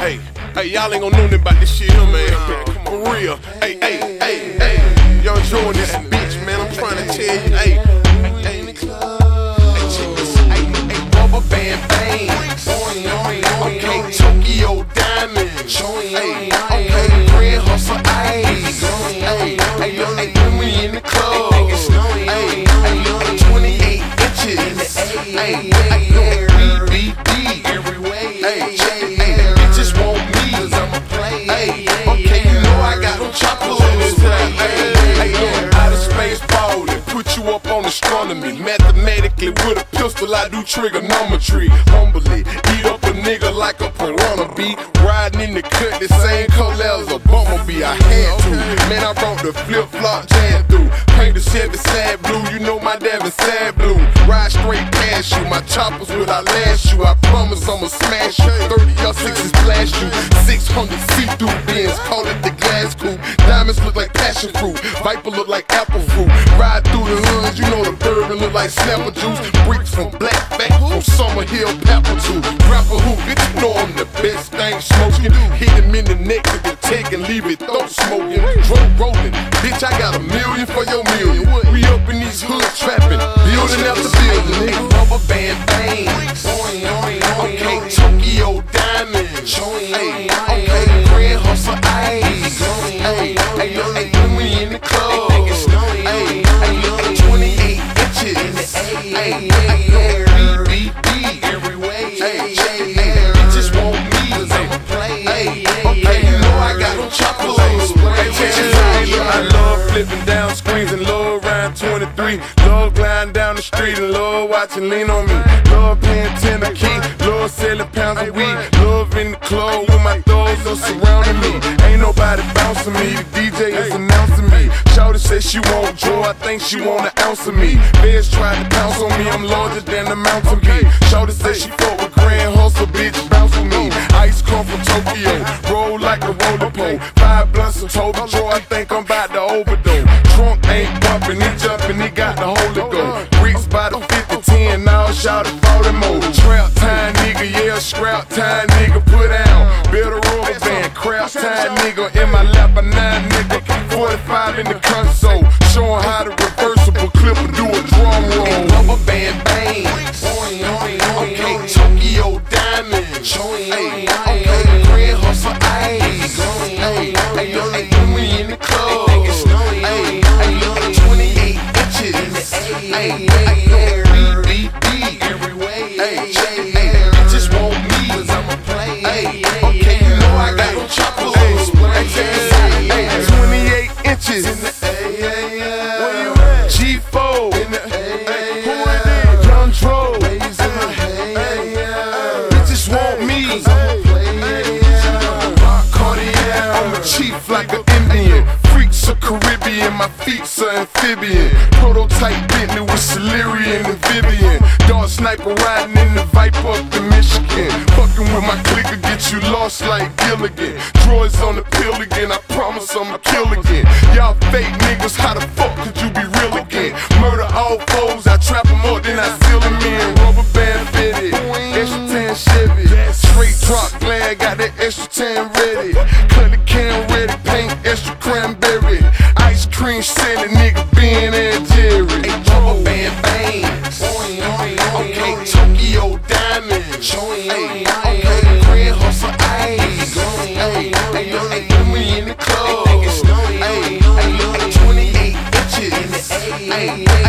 Hey, hey, y'all ain't gonna know nothing about this shit man. For real. Hey, hey, hey, hey. Young Dro this bitch, man. I'm trying to tell you, hey. Hey, hey, check this. Hey, hey, rubber band banks. Okay, Tokyo diamonds. Hey, okay, grand hustle ice. Hey, hey, hey, when we in the club. Hey, hey, 28 inches. Hey, hey, BBD. Hey, hey, Hey, okay, you know I got them choppers. Hey, hey, hey, outer space ballin', put you up on astronomy. Mathematically, with a pistol, I do trigonometry. Humbly, eat up a nigga like a piranha beat. Riding in the cut, the same color as a bumblebee. I had to. Man, I brought the flip flop jam through. Paint the Chevy sad blue, you know my Devin sad blue. Ride straight past you, my choppers will I last you. I promise I'ma smash you. 30 or 60s blast you. 600 see-through Benz, call it the glass coupe. Diamonds look like passion fruit, Viper look like apple fruit. Ride through the hood, you know the bourbon look like snapper juice. Bricks from Black Back from Summer Hill, Pepper too. Rapper who, bitch, you know I'm the best thing smoking. Hit him in the neck with the tech and leave it throat smoking. Drum rolling, bitch, I got a million for your flipping down screens and love round 23. Love gliding down the street and love watching lean on me. Love paying she want joy. I think she want an ounce of me. Bears trying to pounce on me. I'm larger than the mountain peak. Shawty said she fuck with grand hustle, bitch. Bounce with me. Ice come from Tokyo. Roll like a roller pole. Five blunts of Toby Joe. I think I'm about to overdose. Trunk ain't bumping. He jumping. He got the Holy Ghost. Bricks by the 50 10. Now shout it 40 more. Trap time, nigga. Yeah, scrap time, In my a nine, nigga. 45 in the console. Showing how to reversible clip and do a drum roll. Rubber band banks. Okay, Tokyo diamonds. Hey, okay, grand hustle ice. Hey, hey, hey, we in the club. Hey, hey, 28 inches. Hey, hey, BBD. Hey, hey, hey, bitches want me. Hey, okay, you know I got them choppers. Hey, check this out. Hey, 28 inches. Where you at? G4. Who it is? Young Dro. Bitches want me. Cartier, I'm a chief like an Indian. Freaks are Caribbean, my feet's are amphibian. Prototype Bentley with Celerian and Vivian. Dart sniper riding in the Viper old foes, I trap them up, then I seal them in. Rubber band fitted, extra tan Chevy. Straight drop glad, got that extra tan ready. Cut the can ready, paint extra cranberry. Ice cream sandwich, nigga, Ben and Jerry. Hey, rubber band banks. Okay, Tokyo diamonds. Hey, okay, Grand Hustle Ice. Hey, hey, hey, hey, in the club. Hey, hey, 28 inches. Hey,